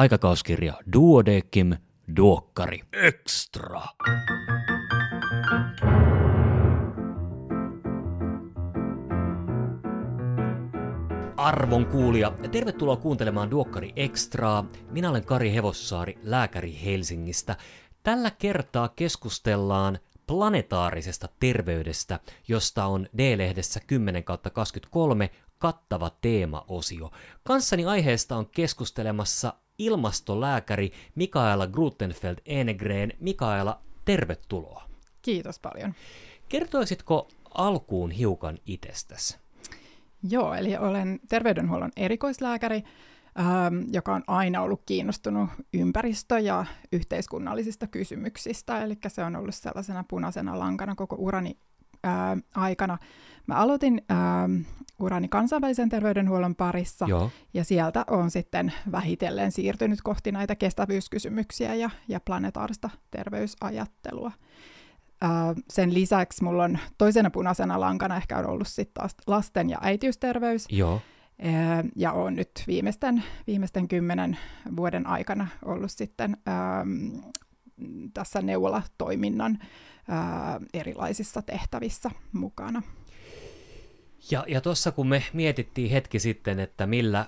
aikakauskirja Duodekim Duokkari Extra. Arvon kuulija, tervetuloa kuuntelemaan Duokkari Extraa. Minä olen Kari Hevossaari, lääkäri Helsingistä. Tällä kertaa keskustellaan planetaarisesta terveydestä, josta on D-lehdessä 10 23 kattava teemaosio. Kanssani aiheesta on keskustelemassa ilmastolääkäri Mikaela Grutenfeld Enegren. Mikaela, tervetuloa. Kiitos paljon. Kertoisitko alkuun hiukan itsestäsi? Joo, eli olen terveydenhuollon erikoislääkäri, ähm, joka on aina ollut kiinnostunut ympäristö- ja yhteiskunnallisista kysymyksistä, eli se on ollut sellaisena punaisena lankana koko urani äh, aikana. Mä aloitin äh, urani kansainvälisen terveydenhuollon parissa, Joo. ja sieltä on sitten vähitellen siirtynyt kohti näitä kestävyyskysymyksiä ja, ja planetaarista terveysajattelua. Äh, sen lisäksi mulla on toisena punaisena lankana ehkä on ollut sitten taas lasten ja äitiysterveys. Joo. Äh, ja on nyt viimeisten, viimeisten kymmenen vuoden aikana ollut sitten ähm, tässä neuvolatoiminnan äh, erilaisissa tehtävissä mukana. Ja, ja tuossa kun me mietittiin hetki sitten, että millä,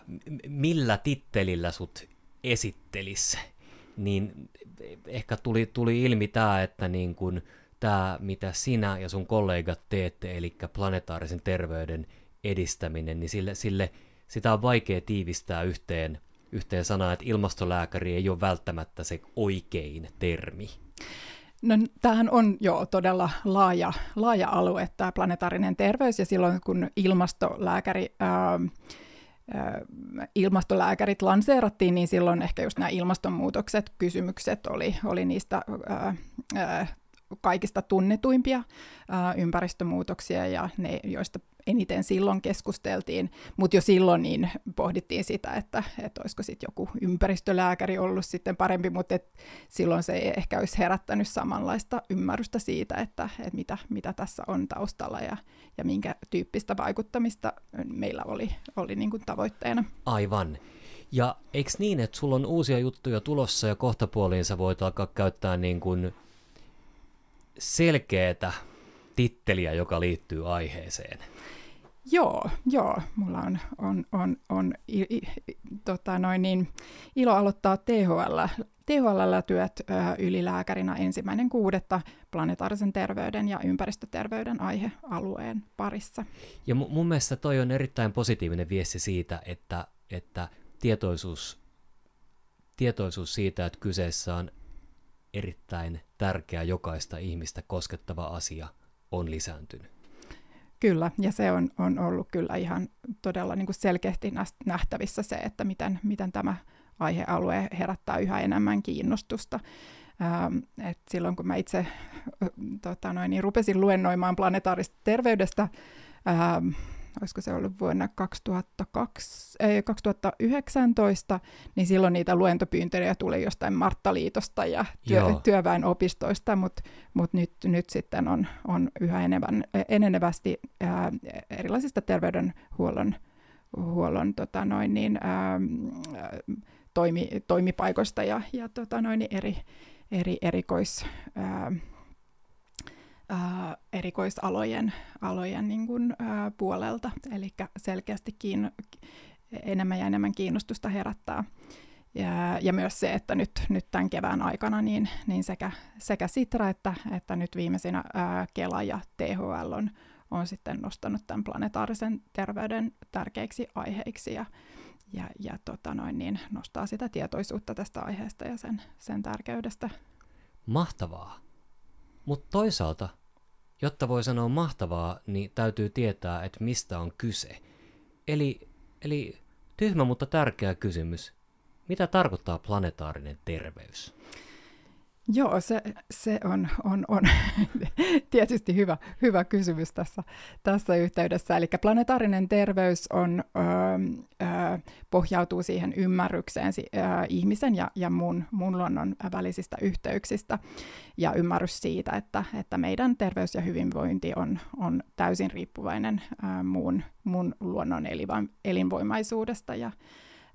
millä tittelillä sut esittelis, niin ehkä tuli, tuli ilmi tämä, että niin kun tämä, mitä sinä ja sun kollegat teette, eli planetaarisen terveyden edistäminen, niin sille, sille sitä on vaikea tiivistää yhteen, yhteen sanaan, että ilmastolääkäri ei ole välttämättä se oikein termi. No, tämähän on jo todella laaja, laaja alue, tämä planetaarinen terveys, ja silloin kun ilmastolääkäri, ää, ää, ilmastolääkärit lanseerattiin, niin silloin ehkä just nämä ilmastonmuutokset, kysymykset oli, oli niistä ää, ää, kaikista tunnetuimpia ää, ympäristömuutoksia ja ne, joista eniten silloin keskusteltiin, mutta jo silloin niin pohdittiin sitä, että, että olisiko sitten joku ympäristölääkäri ollut sitten parempi, mutta et silloin se ei ehkä olisi herättänyt samanlaista ymmärrystä siitä, että, että mitä, mitä tässä on taustalla ja, ja minkä tyyppistä vaikuttamista meillä oli, oli niin kuin tavoitteena. Aivan. Ja eikö niin, että sulla on uusia juttuja tulossa ja kohtapuoliin sä voit alkaa käyttää niin kuin selkeätä titteliä, joka liittyy aiheeseen? Joo, joo. Mulla on, on, on, on i, i, tota noin niin, ilo aloittaa THL, THL työt ö, ylilääkärinä ensimmäinen kuudetta planetaarisen terveyden ja ympäristöterveyden aihealueen parissa. Ja mun mielestä toi on erittäin positiivinen viesti siitä, että, että tietoisuus, tietoisuus siitä, että kyseessä on erittäin tärkeä jokaista ihmistä koskettava asia, on lisääntynyt. Kyllä, ja se on, on ollut kyllä ihan todella niin kuin selkeästi nähtävissä se, että miten, miten tämä aihealue herättää yhä enemmän kiinnostusta. Ähm, et silloin kun mä itse tota noin, niin rupesin luennoimaan planetaarista terveydestä, ähm, olisiko se ollut vuonna 2002, ei, 2019, niin silloin niitä luentopyyntöjä tuli jostain Marttaliitosta ja työ, työväenopistoista, mutta mut nyt, nyt sitten on, on yhä enemmän, enenevästi ää, erilaisista terveydenhuollon huollon, tota noin, niin, ää, toimi, toimipaikoista ja, ja tota noin, eri, eri erikois... Ää, ää, erikoisalojen alojen niin kuin, ää, puolelta, eli selkeästi kiinno, enemmän ja enemmän kiinnostusta herättää. Ja, ja myös se, että nyt, nyt tämän kevään aikana niin, niin sekä, sekä Sitra että, että nyt viimeisinä ää, Kela ja THL on, on sitten nostanut tämän planetaarisen terveyden tärkeiksi aiheiksi ja, ja, ja tota noin, niin nostaa sitä tietoisuutta tästä aiheesta ja sen, sen tärkeydestä. Mahtavaa. Mutta toisaalta Jotta voi sanoa mahtavaa, niin täytyy tietää, että mistä on kyse. Eli, eli tyhmä, mutta tärkeä kysymys. Mitä tarkoittaa planetaarinen terveys? Joo, se, se on, on, on tietysti hyvä, hyvä kysymys tässä, tässä yhteydessä. Eli planetaarinen terveys on, ö, ö, pohjautuu siihen ymmärrykseen ö, ihmisen ja, ja muun, muun luonnon välisistä yhteyksistä ja ymmärrys siitä, että, että meidän terveys ja hyvinvointi on, on täysin riippuvainen ö, muun, muun luonnon elinvoimaisuudesta ja,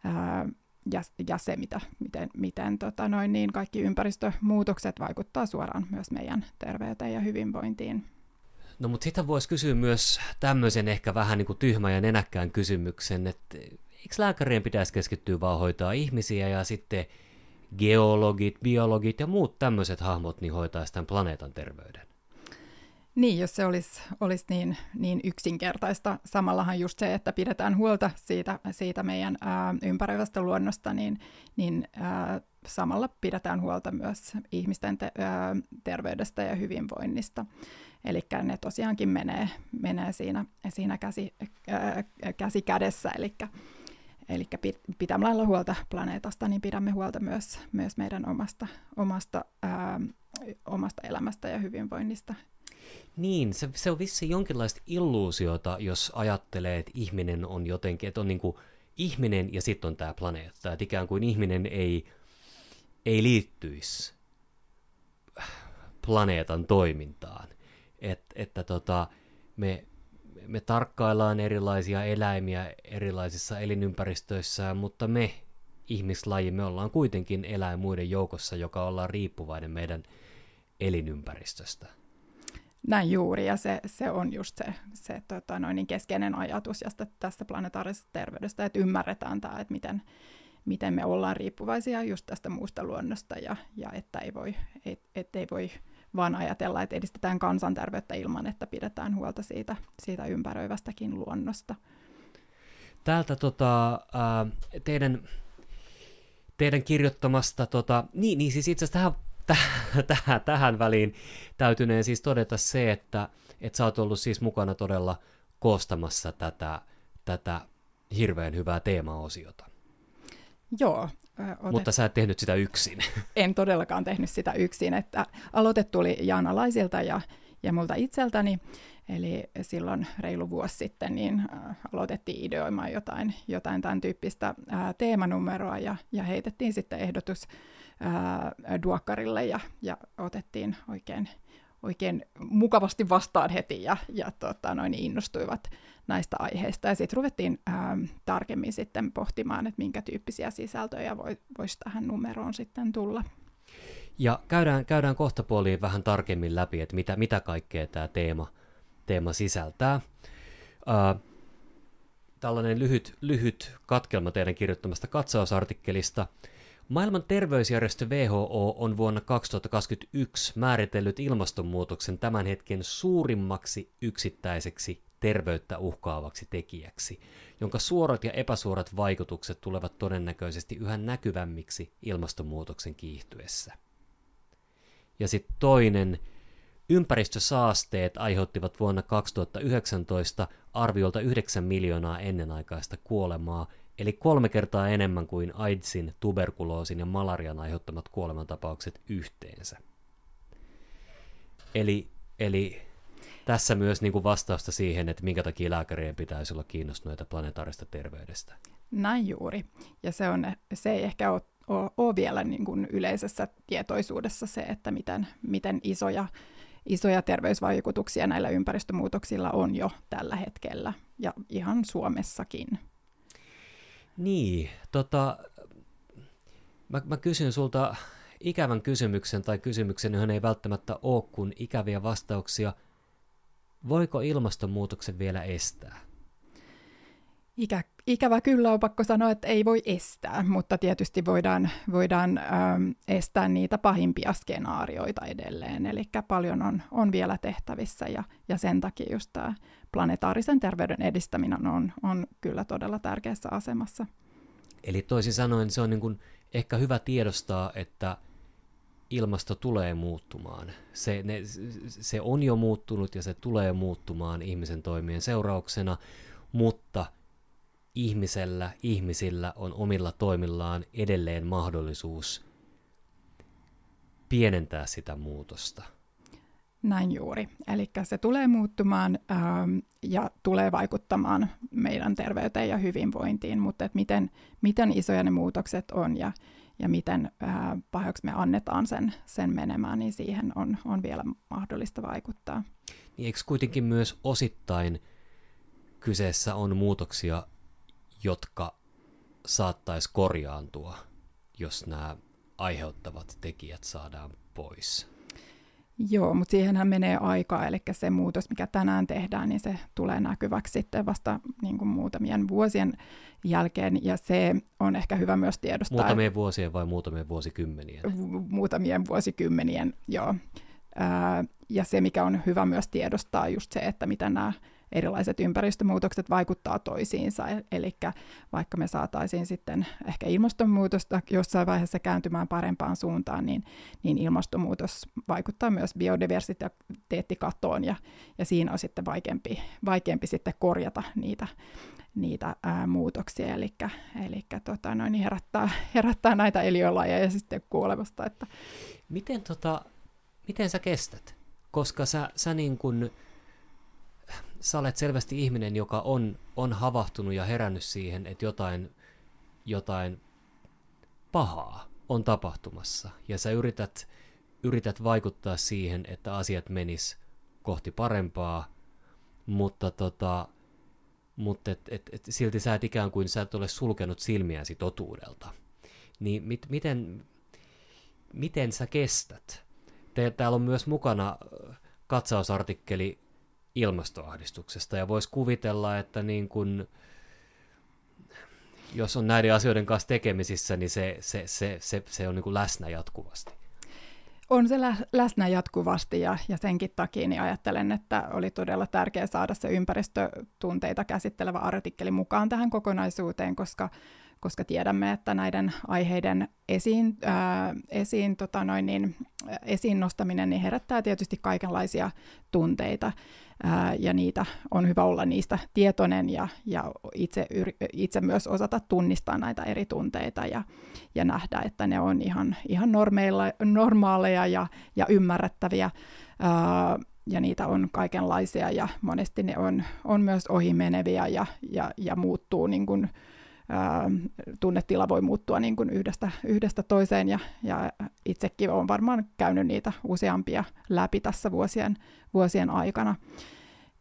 ö, ja, ja se, mitä, miten, miten tota noin, niin kaikki ympäristömuutokset vaikuttaa suoraan myös meidän terveyteen ja hyvinvointiin. No mutta sitten voisi kysyä myös tämmöisen ehkä vähän niin kuin tyhmän ja nenäkkään kysymyksen, että eikö lääkärien pitäisi keskittyä vaan hoitaa ihmisiä ja sitten geologit, biologit ja muut tämmöiset hahmot niin hoitaisi tämän planeetan terveyden? Niin, jos se olisi, olisi niin, niin yksinkertaista. Samallahan just se, että pidetään huolta siitä, siitä meidän ää, ympäröivästä luonnosta, niin, niin ää, samalla pidetään huolta myös ihmisten te, ää, terveydestä ja hyvinvoinnista. Eli ne tosiaankin menee, menee siinä, siinä käsi, ää, käsi kädessä, eli Eli pitämällä huolta planeetasta, niin pidämme huolta myös, myös meidän omasta, omasta, ää, omasta elämästä ja hyvinvoinnista. Niin, se, se on vissi jonkinlaista illuusiota, jos ajattelee, että ihminen on jotenkin, että on niin kuin ihminen ja sitten on tämä planeetta. Että ikään kuin ihminen ei, ei liittyisi planeetan toimintaan. Et, että tota, me, me tarkkaillaan erilaisia eläimiä erilaisissa elinympäristöissä, mutta me ihmislaji, me ollaan kuitenkin eläin muiden joukossa, joka ollaan riippuvainen meidän elinympäristöstä. Näin juuri, ja se, se on just se, se tota, noin niin keskeinen ajatus ja tästä planetaarisesta terveydestä, että ymmärretään tämä, että miten, miten me ollaan riippuvaisia just tästä muusta luonnosta, ja, ja että ei voi, et, et ei voi vaan ajatella, että edistetään kansanterveyttä ilman, että pidetään huolta siitä, siitä ympäröivästäkin luonnosta. Täältä tota, teidän, teidän kirjoittamasta, tota, niin, niin siis itse asiassa tähän tähän, tähän väliin täytyneen siis todeta se, että, että sä oot ollut siis mukana todella koostamassa tätä, tätä hirveän hyvää teemaosiota. Joo. Otet... Mutta sä et tehnyt sitä yksin. En todellakaan tehnyt sitä yksin. Että aloite tuli Jaana Laisilta ja, ja multa itseltäni. Eli silloin reilu vuosi sitten niin aloitettiin ideoimaan jotain, jotain tämän tyyppistä ää, teemanumeroa ja, ja heitettiin sitten ehdotus Duokkarille ja, ja otettiin oikein, oikein mukavasti vastaan heti ja, ja tota, noin innostuivat näistä aiheista. Ja sitten ruvettiin ää, tarkemmin sitten pohtimaan, että minkä tyyppisiä sisältöjä voi, voisi tähän numeroon sitten tulla. Ja käydään, käydään kohta puoliin vähän tarkemmin läpi, että mitä, mitä kaikkea tämä teema, teema sisältää. Ää, tällainen lyhyt, lyhyt katkelma teidän kirjoittamasta katsausartikkelista – Maailman terveysjärjestö WHO on vuonna 2021 määritellyt ilmastonmuutoksen tämän hetken suurimmaksi yksittäiseksi terveyttä uhkaavaksi tekijäksi, jonka suorat ja epäsuorat vaikutukset tulevat todennäköisesti yhä näkyvämmiksi ilmastonmuutoksen kiihtyessä. Ja sitten toinen, ympäristösaasteet aiheuttivat vuonna 2019 arviolta 9 miljoonaa ennenaikaista kuolemaa eli kolme kertaa enemmän kuin AIDSin, tuberkuloosin ja malarian aiheuttamat kuolemantapaukset yhteensä. Eli, eli tässä myös niin kuin vastausta siihen, että minkä takia lääkärien pitäisi olla kiinnostuneita planetaarista terveydestä. Näin juuri. Ja se, on, se ei ehkä ole, ole, ole vielä niin kuin yleisessä tietoisuudessa se, että miten, miten isoja, isoja terveysvaikutuksia näillä ympäristömuutoksilla on jo tällä hetkellä ja ihan Suomessakin. Niin, tota, mä, mä kysyn sulta ikävän kysymyksen tai kysymyksen, johon ei välttämättä ole kuin ikäviä vastauksia. Voiko ilmastonmuutoksen vielä estää? Ikä, ikävä kyllä on pakko sanoa, että ei voi estää, mutta tietysti voidaan, voidaan äm, estää niitä pahimpia skenaarioita edelleen. Eli paljon on, on vielä tehtävissä ja, ja sen takia just tämä planetaarisen terveyden edistäminen on, on kyllä todella tärkeässä asemassa. Eli toisin sanoen se on niin kuin ehkä hyvä tiedostaa, että ilmasto tulee muuttumaan. Se, ne, se on jo muuttunut ja se tulee muuttumaan ihmisen toimien seurauksena, mutta ihmisellä, ihmisillä on omilla toimillaan edelleen mahdollisuus pienentää sitä muutosta. Näin juuri. Eli se tulee muuttumaan ähm, ja tulee vaikuttamaan meidän terveyteen ja hyvinvointiin, mutta et miten, miten isoja ne muutokset on ja, ja miten äh, pahaksi me annetaan sen, sen menemään, niin siihen on, on vielä mahdollista vaikuttaa. Niin eikö kuitenkin myös osittain kyseessä on muutoksia, jotka saattaisi korjaantua, jos nämä aiheuttavat tekijät saadaan pois? Joo, mutta siihenhän menee aikaa, eli se muutos, mikä tänään tehdään, niin se tulee näkyväksi sitten vasta niin kuin muutamien vuosien jälkeen, ja se on ehkä hyvä myös tiedostaa. Muutamien vuosien vai muutamien vuosikymmenien? Muutamien vuosikymmenien, joo. Ja se, mikä on hyvä myös tiedostaa, just se, että miten nämä erilaiset ympäristömuutokset vaikuttaa toisiinsa. E- Eli vaikka me saataisiin sitten ehkä ilmastonmuutosta jossain vaiheessa kääntymään parempaan suuntaan, niin, niin ilmastonmuutos vaikuttaa myös biodiversiteettikatoon ja, ja siinä on sitten vaikeampi, vaikeampi sitten korjata niitä, niitä ää, muutoksia, eli, eli tota, noin, niin herättää, herättää näitä eliölajeja sitten kuolevasta. Että... Miten, tota, miten sä kestät? Koska sä, sä niin kun, sä olet selvästi ihminen, joka on, on havahtunut ja herännyt siihen, että jotain, jotain pahaa on tapahtumassa. Ja sä yrität, yrität vaikuttaa siihen, että asiat menis kohti parempaa, mutta, tota, mutta et, et, et, silti sä et ikään kuin sä et ole sulkenut silmiäsi totuudelta. Niin mit, miten, miten sä kestät? Te, täällä on myös mukana katsausartikkeli ilmastoahdistuksesta. Ja voisi kuvitella, että niin kun, jos on näiden asioiden kanssa tekemisissä, niin se, se, se, se, se on niin läsnä jatkuvasti. On se lä- läsnä jatkuvasti ja, ja senkin takia niin ajattelen, että oli todella tärkeää saada se ympäristötunteita käsittelevä artikkeli mukaan tähän kokonaisuuteen, koska koska tiedämme, että näiden aiheiden esiin, ää, esiin, tota noin niin, esiin nostaminen niin herättää tietysti kaikenlaisia tunteita, ja niitä on hyvä olla niistä tietoinen ja, ja itse, itse myös osata tunnistaa näitä eri tunteita ja, ja nähdä, että ne on ihan, ihan normeilla, normaaleja ja, ja ymmärrettäviä. Ää, ja niitä on kaikenlaisia ja monesti ne on, on myös ohimeneviä ja, ja, ja muuttuu niin kuin, ää, tunnetila voi muuttua niin kuin yhdestä, yhdestä toiseen ja, ja itsekin olen varmaan käynyt niitä useampia läpi tässä vuosien, vuosien aikana.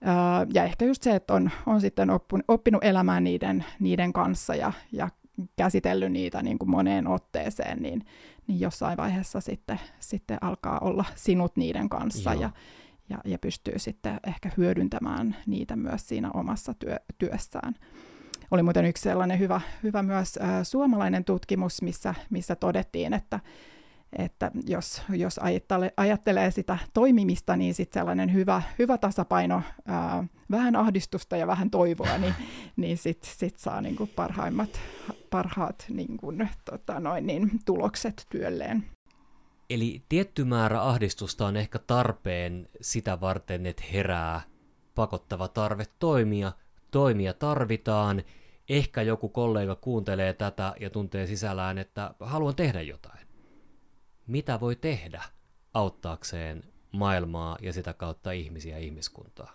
Ää, ja ehkä just se, että on, on sitten oppinut, oppinut elämään niiden, niiden kanssa ja, ja käsitellyt niitä niin kuin moneen otteeseen, niin, niin jossain vaiheessa sitten, sitten alkaa olla sinut niiden kanssa ja, ja, ja pystyy sitten ehkä hyödyntämään niitä myös siinä omassa työ, työssään. Oli muuten yksi sellainen hyvä, hyvä myös äh, suomalainen tutkimus, missä, missä todettiin, että, että jos, jos ajattelee, ajattelee sitä toimimista, niin sitten sellainen hyvä, hyvä tasapaino, ää, vähän ahdistusta ja vähän toivoa, niin, niin sitten sit saa niinku parhaimmat, parhaat niinku, tota noin, niin, tulokset työlleen. Eli tietty määrä ahdistusta on ehkä tarpeen sitä varten, että herää pakottava tarve toimia – toimia tarvitaan. Ehkä joku kollega kuuntelee tätä ja tuntee sisällään, että haluan tehdä jotain. Mitä voi tehdä auttaakseen maailmaa ja sitä kautta ihmisiä ja ihmiskuntaa?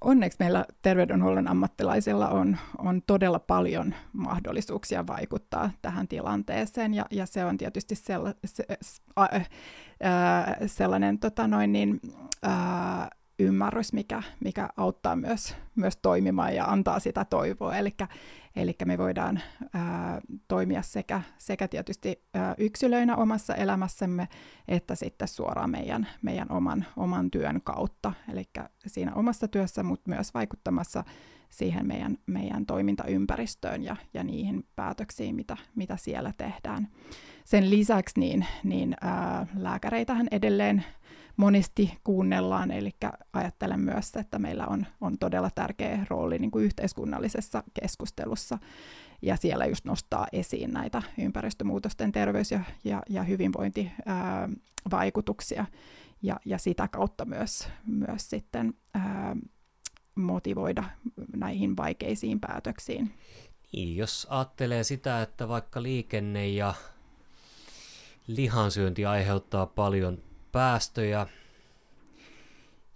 Onneksi meillä terveydenhuollon ammattilaisilla on, on todella paljon mahdollisuuksia vaikuttaa tähän tilanteeseen, ja, ja se on tietysti sella, se, äh, äh, sellainen tota noin niin, äh, ymmärrys, mikä, mikä auttaa myös, myös toimimaan ja antaa sitä toivoa. Eli me voidaan ää, toimia sekä, sekä tietysti ää, yksilöinä omassa elämässämme, että sitten suoraan meidän, meidän oman, oman työn kautta. Eli siinä omassa työssä, mutta myös vaikuttamassa siihen meidän, meidän toimintaympäristöön ja, ja niihin päätöksiin, mitä, mitä siellä tehdään. Sen lisäksi niin, niin ää, lääkäreitähän edelleen monesti kuunnellaan, eli ajattelen myös, että meillä on, on todella tärkeä rooli niin kuin yhteiskunnallisessa keskustelussa, ja siellä just nostaa esiin näitä ympäristömuutosten terveys- ja, ja, ja hyvinvointivaikutuksia, ja, ja sitä kautta myös, myös sitten ää, motivoida näihin vaikeisiin päätöksiin. Niin, jos ajattelee sitä, että vaikka liikenne ja lihansyönti aiheuttaa paljon päästöjä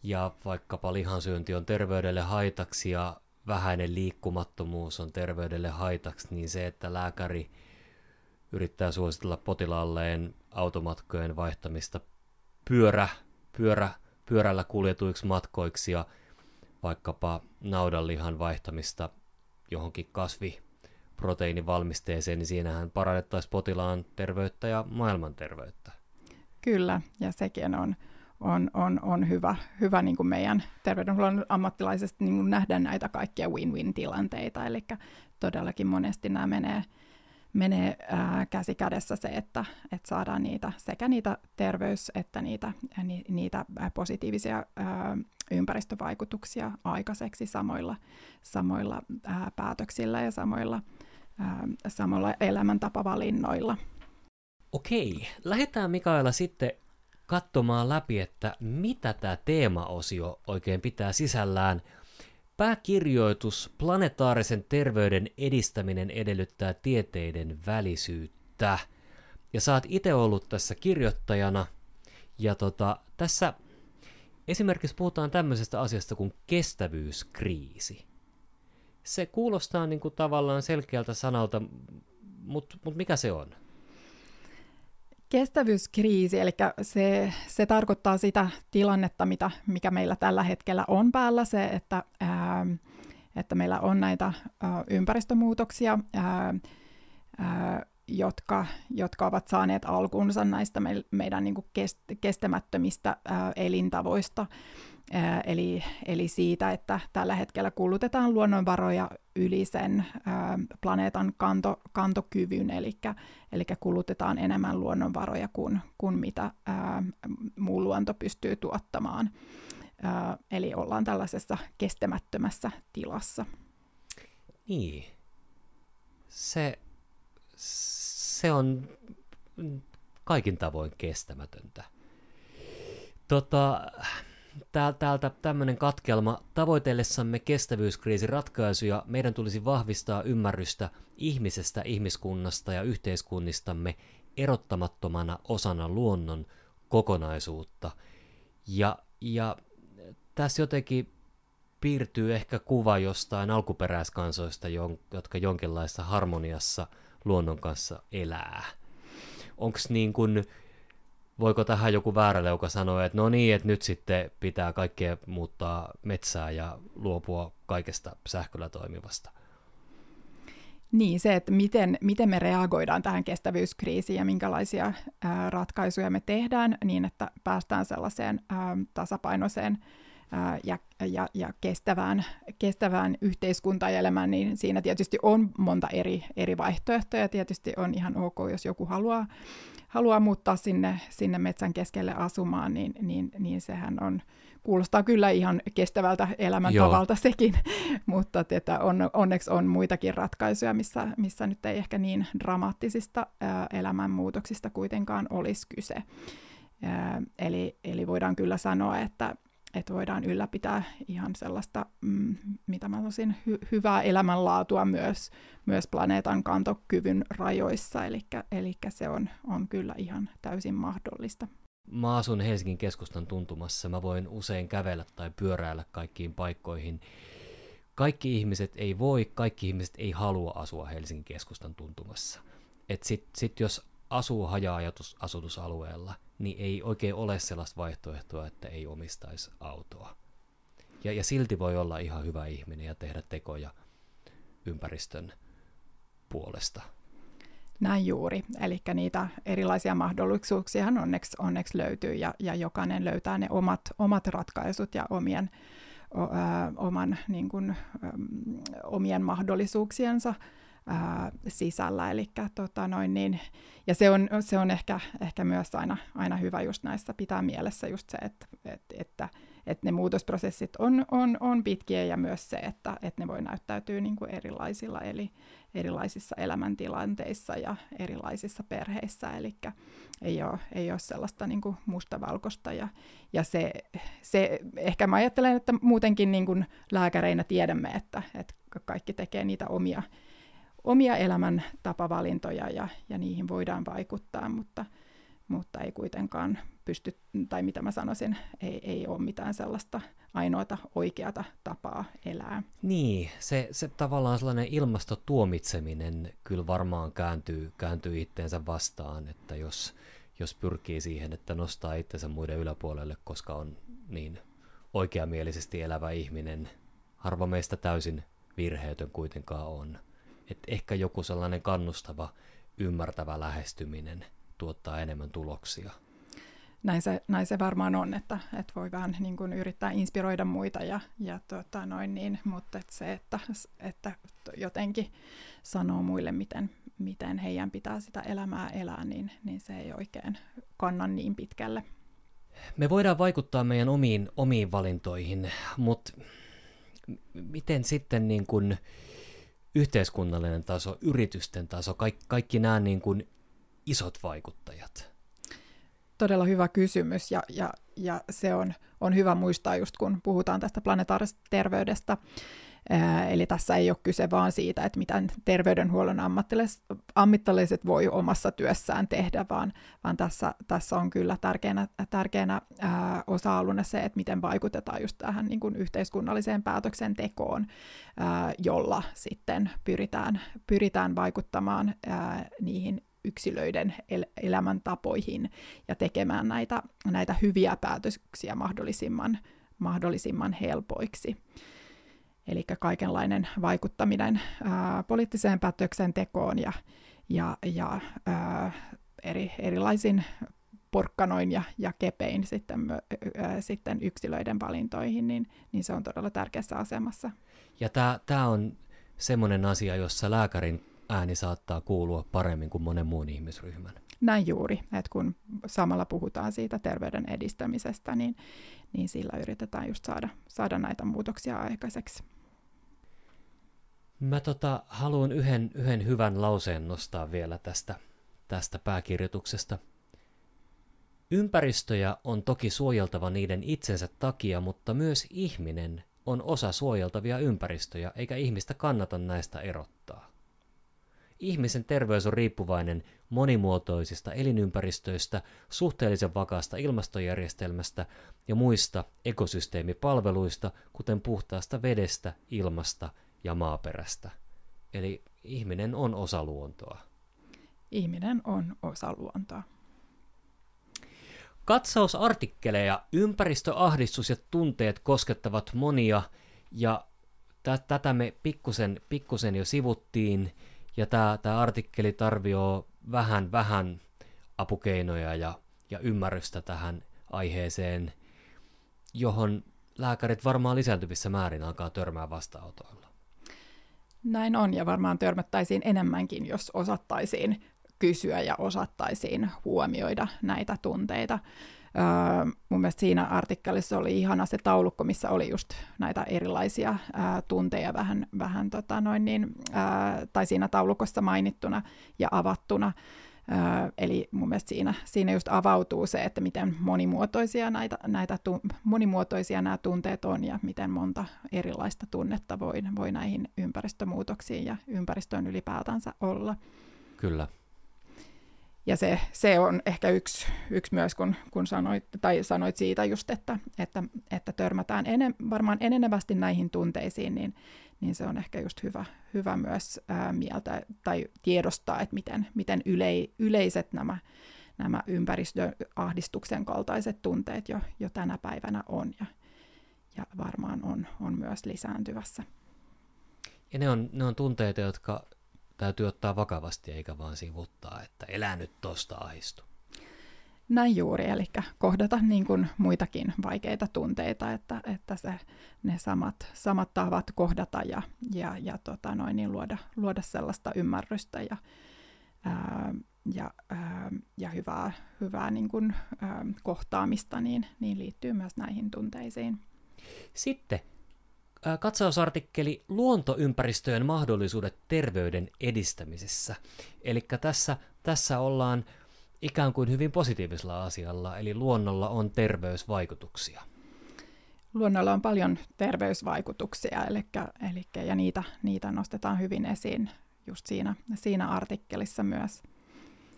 ja vaikkapa lihansyönti on terveydelle haitaksi ja vähäinen liikkumattomuus on terveydelle haitaksi, niin se, että lääkäri yrittää suositella potilaalleen automatkojen vaihtamista pyörä, pyörä, pyörällä kuljetuiksi matkoiksi ja vaikkapa naudanlihan vaihtamista johonkin kasvi, proteiinivalmisteeseen, niin siinähän parannettaisiin potilaan terveyttä ja maailman terveyttä. Kyllä, ja sekin on, on, on, on hyvä, hyvä niin kuin meidän terveydenhuollon ammattilaisesta niin kuin nähdä näitä kaikkia win-win-tilanteita, eli todellakin monesti nämä menee, menee ää, käsi kädessä se, että, että saadaan niitä, sekä niitä terveys- että niitä, ni, niitä positiivisia ää, ympäristövaikutuksia aikaiseksi samoilla, samoilla ää, päätöksillä ja samoilla, ää, samoilla elämäntapavalinnoilla. Okei, lähdetään Mikaela sitten katsomaan läpi, että mitä tämä teemaosio oikein pitää sisällään. Pääkirjoitus Planetaarisen terveyden edistäminen edellyttää tieteiden välisyyttä. Ja sä oot itse ollut tässä kirjoittajana. Ja tota, tässä esimerkiksi puhutaan tämmöisestä asiasta kuin kestävyyskriisi. Se kuulostaa niin kuin tavallaan selkeältä sanalta, mutta mut mikä se on? Kestävyyskriisi, eli se, se tarkoittaa sitä tilannetta, mitä, mikä meillä tällä hetkellä on päällä, se, että, ää, että meillä on näitä ää, ympäristömuutoksia, ää, ää, jotka, jotka ovat saaneet alkunsa näistä me, meidän niin kuin kest, kestämättömistä ää, elintavoista, Eli, eli siitä, että tällä hetkellä kulutetaan luonnonvaroja yli sen planeetan kanto, kantokyvyn, eli, eli kulutetaan enemmän luonnonvaroja kuin, kuin mitä muu luonto pystyy tuottamaan. Eli ollaan tällaisessa kestämättömässä tilassa. Niin. Se, se on kaikin tavoin kestämätöntä. Tota, täältä tämmöinen katkelma. Tavoitellessamme kestävyyskriisin ratkaisuja meidän tulisi vahvistaa ymmärrystä ihmisestä, ihmiskunnasta ja yhteiskunnistamme erottamattomana osana luonnon kokonaisuutta. Ja, ja tässä jotenkin piirtyy ehkä kuva jostain alkuperäiskansoista, jotka jonkinlaisessa harmoniassa luonnon kanssa elää. Onko niin kuin voiko tähän joku vääräleuka sanoa, että no niin, että nyt sitten pitää kaikkea muuttaa metsää ja luopua kaikesta sähköllä toimivasta? Niin, se, että miten, miten me reagoidaan tähän kestävyyskriisiin ja minkälaisia ää, ratkaisuja me tehdään niin, että päästään sellaiseen ää, tasapainoiseen ää, ja, ja, ja kestävään, kestävään yhteiskuntaelämään, niin siinä tietysti on monta eri, eri vaihtoehtoja. Tietysti on ihan ok, jos joku haluaa haluaa muuttaa sinne, sinne metsän keskelle asumaan, niin, niin, niin sehän on, kuulostaa kyllä ihan kestävältä elämäntavalta Joo. sekin, mutta että on, onneksi on muitakin ratkaisuja, missä, missä nyt ei ehkä niin dramaattisista ää, elämänmuutoksista kuitenkaan olisi kyse. Ää, eli, eli voidaan kyllä sanoa, että, että voidaan ylläpitää ihan sellaista, mm, mitä mä sanoisin, hy- hyvää elämänlaatua myös, myös planeetan kantokyvyn rajoissa, eli se on, on kyllä ihan täysin mahdollista. Mä asun Helsingin keskustan tuntumassa, mä voin usein kävellä tai pyöräillä kaikkiin paikkoihin. Kaikki ihmiset ei voi, kaikki ihmiset ei halua asua Helsingin keskustan tuntumassa. Et sit, sit jos asuu haja-asutusalueella, niin ei oikein ole sellaista vaihtoehtoa, että ei omistaisi autoa. Ja, ja silti voi olla ihan hyvä ihminen ja tehdä tekoja ympäristön puolesta. Näin juuri. Eli niitä erilaisia mahdollisuuksia onneksi, onneksi löytyy ja, ja jokainen löytää ne omat, omat ratkaisut ja omien, o, ö, oman, niin kuin, ö, omien mahdollisuuksiensa ää, sisällä. Eli, tota noin, niin, ja se on, se on ehkä, ehkä myös aina, aina hyvä just näissä pitää mielessä just se, että, että, että, että ne muutosprosessit on, on, on pitkiä ja myös se, että, että ne voi näyttäytyä niin kuin erilaisilla, eli erilaisissa elämäntilanteissa ja erilaisissa perheissä, eli ei ole, ei ole sellaista niin kuin mustavalkoista. Ja, ja se, se, ehkä mä ajattelen, että muutenkin niin kuin lääkäreinä tiedämme, että, että kaikki tekee niitä omia omia elämäntapavalintoja ja, ja niihin voidaan vaikuttaa, mutta, mutta ei kuitenkaan pysty, tai mitä mä sanoisin, ei, ei ole mitään sellaista ainoata oikeata tapaa elää. Niin, se, se tavallaan sellainen ilmastotuomitseminen kyllä varmaan kääntyy, kääntyy itteensä vastaan, että jos, jos pyrkii siihen, että nostaa itsensä muiden yläpuolelle, koska on niin oikeamielisesti elävä ihminen, harva meistä täysin virheetön kuitenkaan on että ehkä joku sellainen kannustava, ymmärtävä lähestyminen tuottaa enemmän tuloksia. Näin se, näin se varmaan on, että, että voi vähän niin kuin yrittää inspiroida muita, ja, ja tota noin niin, mutta että se, että, että jotenkin sanoo muille, miten, miten heidän pitää sitä elämää elää, niin, niin se ei oikein kanna niin pitkälle. Me voidaan vaikuttaa meidän omiin, omiin valintoihin, mutta miten sitten niin kuin yhteiskunnallinen taso, yritysten taso, kaikki, kaikki nämä niin kuin isot vaikuttajat? Todella hyvä kysymys ja, ja, ja se on, on hyvä muistaa just kun puhutaan tästä planetaarisesta terveydestä, Eli tässä ei ole kyse vaan siitä, että miten terveydenhuollon ammattilaiset voi omassa työssään tehdä, vaan, vaan tässä, tässä on kyllä tärkeänä, tärkeänä ää, osa-alueena se, että miten vaikutetaan just tähän niin kuin yhteiskunnalliseen päätöksentekoon, ää, jolla sitten pyritään, pyritään vaikuttamaan ää, niihin yksilöiden el- elämäntapoihin ja tekemään näitä, näitä hyviä päätöksiä mahdollisimman, mahdollisimman helpoiksi. Eli kaikenlainen vaikuttaminen ää, poliittiseen päätöksentekoon ja, ja, ja ää, eri, erilaisin porkkanoin ja, ja kepein sitten, ää, sitten yksilöiden valintoihin, niin, niin se on todella tärkeässä asemassa. Ja tämä on semmoinen asia, jossa lääkärin ääni saattaa kuulua paremmin kuin monen muun ihmisryhmän. Näin juuri, että kun samalla puhutaan siitä terveyden edistämisestä, niin, niin sillä yritetään just saada, saada näitä muutoksia aikaiseksi. Mä tota, haluan yhden, yhden hyvän lauseen nostaa vielä tästä, tästä pääkirjoituksesta. Ympäristöjä on toki suojeltava niiden itsensä takia, mutta myös ihminen on osa suojeltavia ympäristöjä, eikä ihmistä kannata näistä erottaa. Ihmisen terveys on riippuvainen monimuotoisista elinympäristöistä, suhteellisen vakaasta ilmastojärjestelmästä ja muista ekosysteemipalveluista, kuten puhtaasta vedestä, ilmasta ja maaperästä. Eli ihminen on osa luontoa. Ihminen on osa luontoa. Katsausartikkeleja, ympäristöahdistus ja tunteet koskettavat monia, ja t- tätä me pikkusen, pikkusen jo sivuttiin, ja tämä artikkeli tarvitsee vähän, vähän apukeinoja ja, ja ymmärrystä tähän aiheeseen, johon lääkärit varmaan lisääntyvissä määrin alkaa törmää vastaanotoilla. Näin on, ja varmaan törmättäisiin enemmänkin, jos osattaisiin kysyä ja osattaisiin huomioida näitä tunteita. Öö, mun mielestä siinä artikkelissa oli ihana se taulukko, missä oli just näitä erilaisia tunteja vähän, vähän tota noin niin, tai siinä taulukossa mainittuna ja avattuna. Eli mun mielestä siinä, siinä just avautuu se, että miten monimuotoisia, näitä, näitä tu, monimuotoisia nämä tunteet on ja miten monta erilaista tunnetta voi, voi näihin ympäristömuutoksiin ja ympäristöön ylipäätänsä olla. Kyllä. Ja se, se on ehkä yksi, yksi myös, kun, kun sanoit, tai sanoit siitä just, että, että, että törmätään enem, varmaan enenevästi näihin tunteisiin, niin, niin se on ehkä just hyvä, hyvä myös ää, mieltä tai tiedostaa, että miten, miten ylei, yleiset nämä, nämä ympäristöahdistuksen kaltaiset tunteet jo, jo tänä päivänä on ja, ja varmaan on, on myös lisääntyvässä. Ja ne on, ne on tunteita, jotka täytyy ottaa vakavasti eikä vaan sivuttaa, että elää nyt tosta ahistu. Näin juuri, eli kohdata niin kuin muitakin vaikeita tunteita, että, että se, ne samat, samat tavat kohdata ja, ja, ja tota noin, niin luoda, luoda sellaista ymmärrystä ja, ää, ja, ää, ja hyvää, hyvää niin kuin, ää, kohtaamista, niin, niin liittyy myös näihin tunteisiin. Sitten katsausartikkeli Luontoympäristöjen mahdollisuudet terveyden edistämisessä. Eli tässä, tässä ollaan ikään kuin hyvin positiivisella asialla, eli luonnolla on terveysvaikutuksia. Luonnolla on paljon terveysvaikutuksia, eli, eli, ja niitä, niitä nostetaan hyvin esiin just siinä, siinä artikkelissa myös.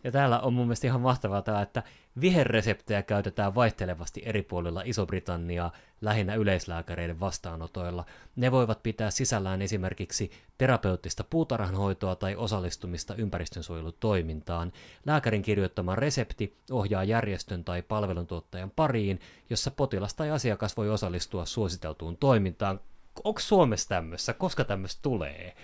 Ja täällä on mun mielestä ihan mahtavaa tämä, että viherreseptejä käytetään vaihtelevasti eri puolilla Iso-Britanniaa lähinnä yleislääkäreiden vastaanotoilla. Ne voivat pitää sisällään esimerkiksi terapeuttista puutarhanhoitoa tai osallistumista ympäristönsuojelutoimintaan. Lääkärin kirjoittama resepti ohjaa järjestön tai palveluntuottajan pariin, jossa potilas tai asiakas voi osallistua suositeltuun toimintaan. Onko Suomessa tämmössä? Koska tämmöistä tulee?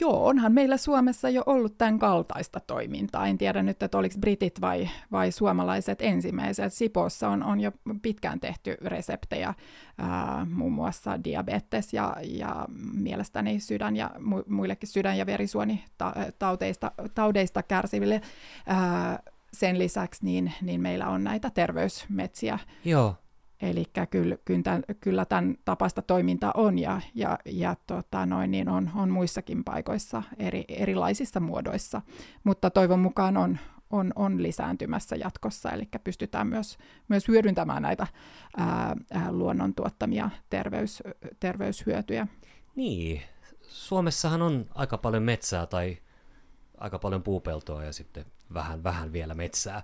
Joo, onhan meillä Suomessa jo ollut tämän kaltaista toimintaa. En tiedä nyt, että oliko britit vai, vai suomalaiset ensimmäiset. Sipossa on, on jo pitkään tehty reseptejä, ää, muun muassa diabetes ja, ja mielestäni sydän ja mu, muillekin sydän- ja verisuonitaudeista taudeista kärsiville. Ää, sen lisäksi niin, niin meillä on näitä terveysmetsiä. Joo. Eli kyllä, kyllä, tämän tapaista toimintaa on ja, ja, ja tota noin, niin on, on muissakin paikoissa eri, erilaisissa muodoissa, mutta toivon mukaan on, on, on lisääntymässä jatkossa, eli pystytään myös, myös hyödyntämään näitä ää, luonnon tuottamia terveys, terveyshyötyjä. Niin, Suomessahan on aika paljon metsää tai aika paljon puupeltoa ja sitten vähän, vähän vielä metsää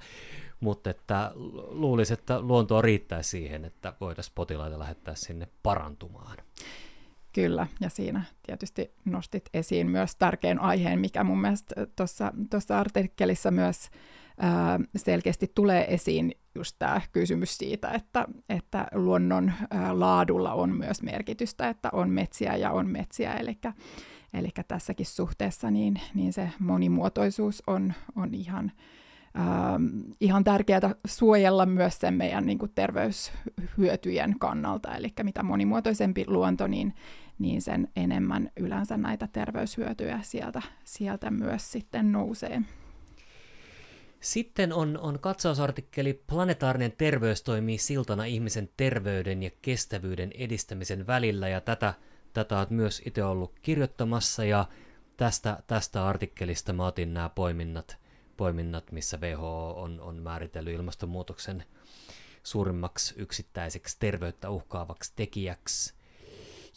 mutta että luulisin, että luontoa riittää siihen, että voitaisiin potilaita lähettää sinne parantumaan. Kyllä, ja siinä tietysti nostit esiin myös tärkeän aiheen, mikä mun mielestä tuossa artikkelissa myös ää, selkeästi tulee esiin just tämä kysymys siitä, että, että luonnon ää, laadulla on myös merkitystä, että on metsiä ja on metsiä, eli, eli tässäkin suhteessa niin, niin se monimuotoisuus on, on ihan ähm, ihan tärkeää suojella myös sen meidän niin kuin terveyshyötyjen kannalta. Eli mitä monimuotoisempi luonto, niin, niin sen enemmän yleensä näitä terveyshyötyjä sieltä, sieltä myös sitten nousee. Sitten on, on katsausartikkeli Planetaarinen terveys toimii siltana ihmisen terveyden ja kestävyyden edistämisen välillä, ja tätä, tätä olet myös itse ollut kirjoittamassa, ja tästä, tästä artikkelista mä otin nämä poiminnat poiminnat, missä WHO on, on määritellyt ilmastonmuutoksen suurimmaksi yksittäiseksi terveyttä uhkaavaksi tekijäksi.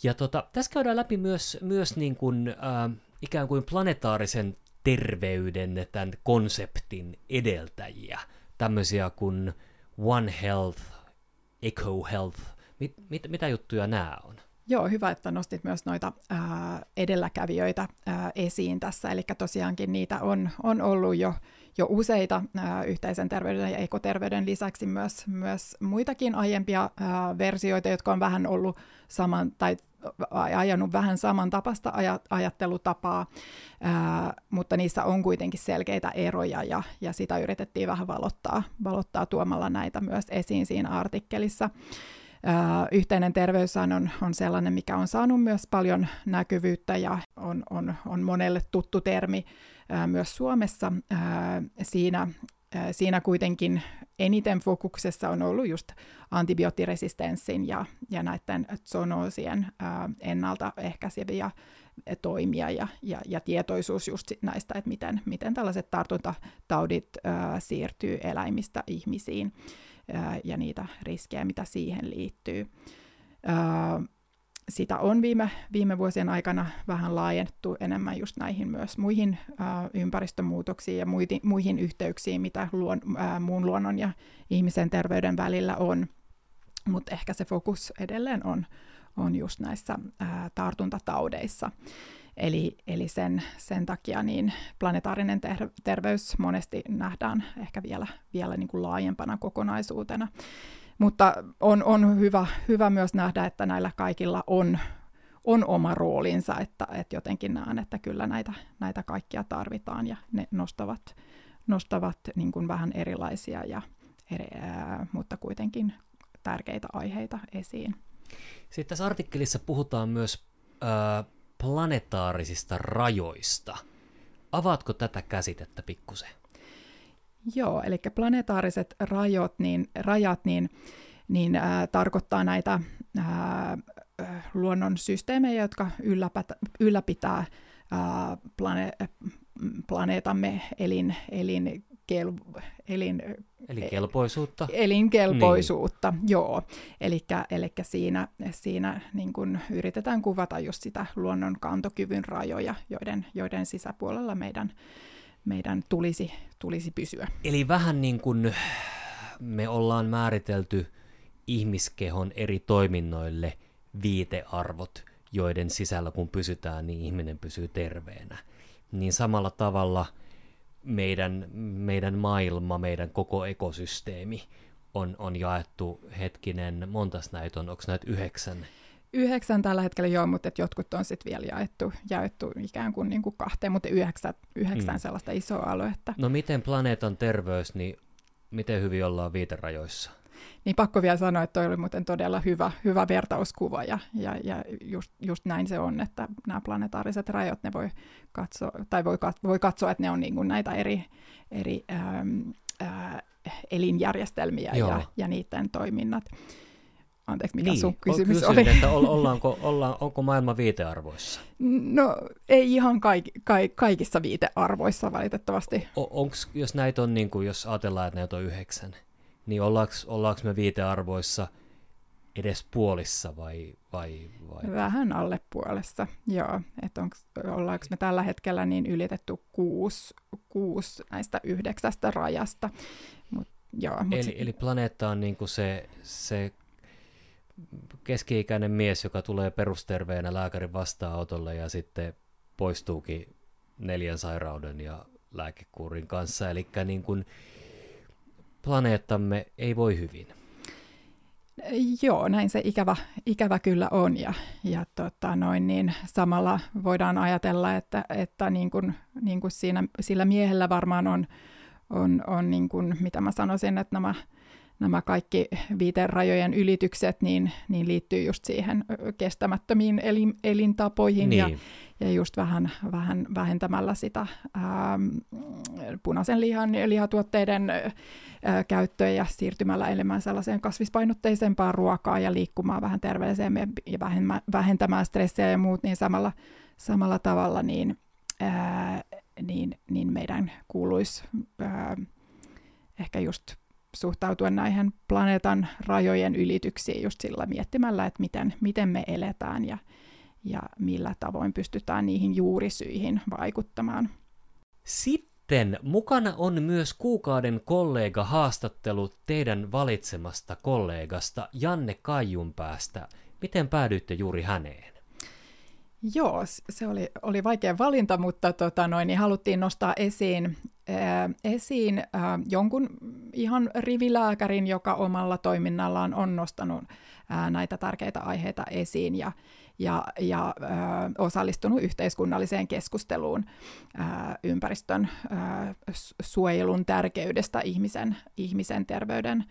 Ja tota, tässä käydään läpi myös, myös niin kuin, äh, ikään kuin planetaarisen terveyden tämän konseptin edeltäjiä, tämmöisiä kuin One Health, Eco Health. Mit, mit, mitä juttuja nämä on? Joo, hyvä, että nostit myös noita ää, edelläkävijöitä ää, esiin tässä. Eli tosiaankin niitä on, on ollut jo, jo useita ää, yhteisen terveyden ja ekoterveyden lisäksi myös, myös muitakin aiempia ää, versioita, jotka on vähän ollut saman, tai ajanut vähän samantapasta ajattelutapaa, ää, mutta niissä on kuitenkin selkeitä eroja ja, ja sitä yritettiin vähän valottaa, valottaa tuomalla näitä myös esiin siinä artikkelissa yhteinen terveys on, on sellainen, mikä on saanut myös paljon näkyvyyttä ja on, on, on monelle tuttu termi myös Suomessa. siinä, siinä kuitenkin eniten fokuksessa on ollut just antibioottiresistenssin ja, ja näiden zoonoosien ennaltaehkäiseviä toimia ja, ja, ja tietoisuus just näistä, että miten, miten tällaiset tartuntataudit ää, siirtyy eläimistä ihmisiin ja niitä riskejä, mitä siihen liittyy. Sitä on viime, viime vuosien aikana vähän laajennettu enemmän just näihin myös muihin ympäristömuutoksiin ja muihin, muihin yhteyksiin, mitä luon, muun luonnon ja ihmisen terveyden välillä on. Mutta ehkä se fokus edelleen on, on just näissä tartuntataudeissa. Eli, eli sen, sen takia niin planetaarinen ter- terveys monesti nähdään ehkä vielä, vielä niin kuin laajempana kokonaisuutena. Mutta on, on hyvä, hyvä myös nähdä, että näillä kaikilla on, on oma roolinsa, että, että jotenkin näen, että kyllä näitä, näitä kaikkia tarvitaan ja ne nostavat, nostavat niin kuin vähän erilaisia, ja, eri, ää, mutta kuitenkin tärkeitä aiheita esiin. Sitten tässä artikkelissa puhutaan myös ää, planetaarisista rajoista. Avaatko tätä käsitettä pikkusen? Joo, eli planetaariset rajot, niin, rajat niin, niin äh, tarkoittaa näitä äh, luonnon systeemejä, jotka ylläpitä, ylläpitää äh, plane, planeetamme elin, elin kel, elin, Eli kelpoisuutta? Elinkelpoisuutta, niin. joo. Eli siinä, siinä niin kun yritetään kuvata just sitä luonnon kantokyvyn rajoja, joiden, joiden sisäpuolella meidän, meidän tulisi, tulisi pysyä. Eli vähän niin kuin me ollaan määritelty ihmiskehon eri toiminnoille viitearvot, joiden sisällä kun pysytään, niin ihminen pysyy terveenä. Niin samalla tavalla – meidän, meidän maailma, meidän koko ekosysteemi on, on jaettu hetkinen, montas näitä on, onko näitä yhdeksän? Yhdeksän tällä hetkellä joo, mutta et jotkut on sitten vielä jaettu, jaettu ikään kuin, niin kuin kahteen, mutta yhdeksän, yhdeksän mm. sellaista isoa aluetta. No miten planeetan terveys, niin miten hyvin ollaan viiterajoissa? Niin pakko vielä sanoa, että toi oli muuten todella hyvä, hyvä vertauskuva ja, ja, ja just, just, näin se on, että nämä planetaariset rajat, ne voi katsoa, tai voi, voi katsoa, että ne on niin kuin näitä eri, eri ähm, äh, elinjärjestelmiä ja, ja niiden toiminnat. Anteeksi, mikä niin, sun kysymys kysyin, oli? että ollaanko, ollaan, onko maailma viitearvoissa? No ei ihan kaik, kaik, kaikissa viitearvoissa valitettavasti. O, onks, jos näitä on, niin kuin, jos ajatellaan, että näitä on yhdeksän, niin ollaanko, ollaanko me viitearvoissa edes puolissa vai, vai, vai? Vähän alle puolessa, joo. Että ollaanko me tällä hetkellä niin ylitetty kuusi, kuusi näistä yhdeksästä rajasta. Mut, joo, mut eli, sit... eli planeetta on niin kuin se, se keski-ikäinen mies, joka tulee perusterveenä lääkärin vastaanotolle ja sitten poistuukin neljän sairauden ja lääkekuurin kanssa. Eli niin kuin planeettamme ei voi hyvin. Joo, näin se ikävä, ikävä kyllä on ja, ja tota noin, niin samalla voidaan ajatella, että, että niin kuin, niin kuin siinä, sillä miehellä varmaan on, on, on niin kuin, mitä mä sanoisin, että nämä nämä kaikki viiterajojen ylitykset niin, niin liittyy just siihen kestämättömiin elin, elintapoihin niin. ja, ja just vähän, vähän vähentämällä sitä ää, punaisen lihan ja lihatuotteiden ää, käyttöä ja siirtymällä enemmän sellaiseen kasvispainotteisempaan ruokaa ja liikkumaan vähän terveellisemmin ja vähentämään stressiä ja muut, niin samalla, samalla tavalla niin, ää, niin, niin meidän kuuluisi ää, ehkä just suhtautua näihin planeetan rajojen ylityksiin just sillä miettimällä, että miten, miten me eletään ja, ja millä tavoin pystytään niihin juurisyihin vaikuttamaan. Sitten mukana on myös kuukauden kollega haastattelu teidän valitsemasta kollegasta Janne Kaijunpäästä. Miten päädyitte juuri häneen? Joo, se oli, oli vaikea valinta, mutta tota noin, niin haluttiin nostaa esiin, ää, esiin ää, jonkun ihan rivilääkärin, joka omalla toiminnallaan on nostanut ää, näitä tärkeitä aiheita esiin ja, ja, ja ää, osallistunut yhteiskunnalliseen keskusteluun ää, ympäristön ää, suojelun tärkeydestä ihmisen, ihmisen terveyden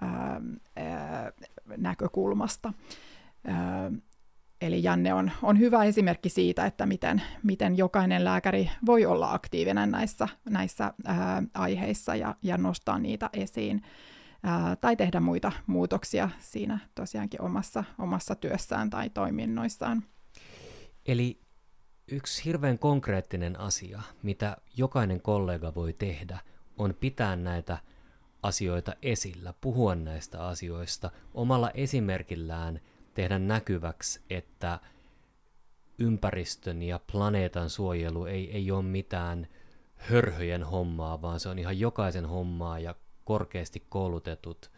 ää, ää, näkökulmasta. Ää, Eli Janne on, on hyvä esimerkki siitä, että miten, miten jokainen lääkäri voi olla aktiivinen näissä, näissä ää, aiheissa ja, ja nostaa niitä esiin ää, tai tehdä muita muutoksia siinä tosiaankin omassa, omassa työssään tai toiminnoissaan. Eli yksi hirveän konkreettinen asia, mitä jokainen kollega voi tehdä, on pitää näitä asioita esillä, puhua näistä asioista omalla esimerkillään – tehdä näkyväksi, että ympäristön ja planeetan suojelu ei, ei ole mitään hörhöjen hommaa, vaan se on ihan jokaisen hommaa ja korkeasti koulutetut,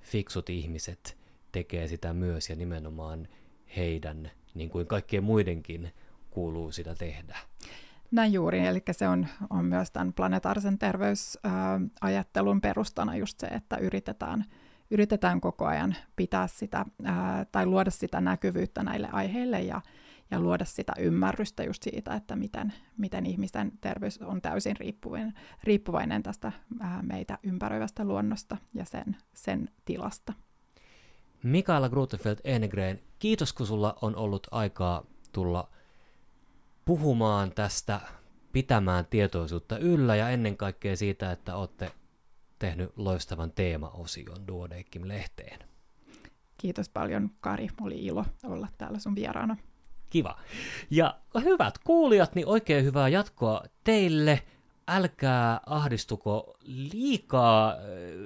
fiksut ihmiset tekee sitä myös ja nimenomaan heidän, niin kuin kaikkien muidenkin, kuuluu sitä tehdä. Näin juuri, eli se on, on myös tämän planetaarisen terveysajattelun perustana just se, että yritetään – yritetään koko ajan pitää sitä ää, tai luoda sitä näkyvyyttä näille aiheille ja, ja luoda sitä ymmärrystä just siitä, että miten, miten ihmisten terveys on täysin riippuvainen, riippuvainen tästä ää, meitä ympäröivästä luonnosta ja sen, sen tilasta. Mikaela Grutefeld Enegren, kiitos kun sulla on ollut aikaa tulla puhumaan tästä, pitämään tietoisuutta yllä ja ennen kaikkea siitä, että olette tehnyt loistavan teemaosion Duodeckim-lehteen. Kiitos paljon, Kari. Oli ilo olla täällä sun vieraana. Kiva. Ja hyvät kuulijat, niin oikein hyvää jatkoa teille. Älkää ahdistuko liikaa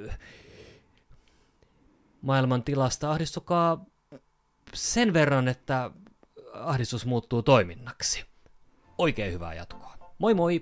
äh, maailman tilasta. Ahdistukaa sen verran, että ahdistus muuttuu toiminnaksi. Oikein hyvää jatkoa. Moi moi!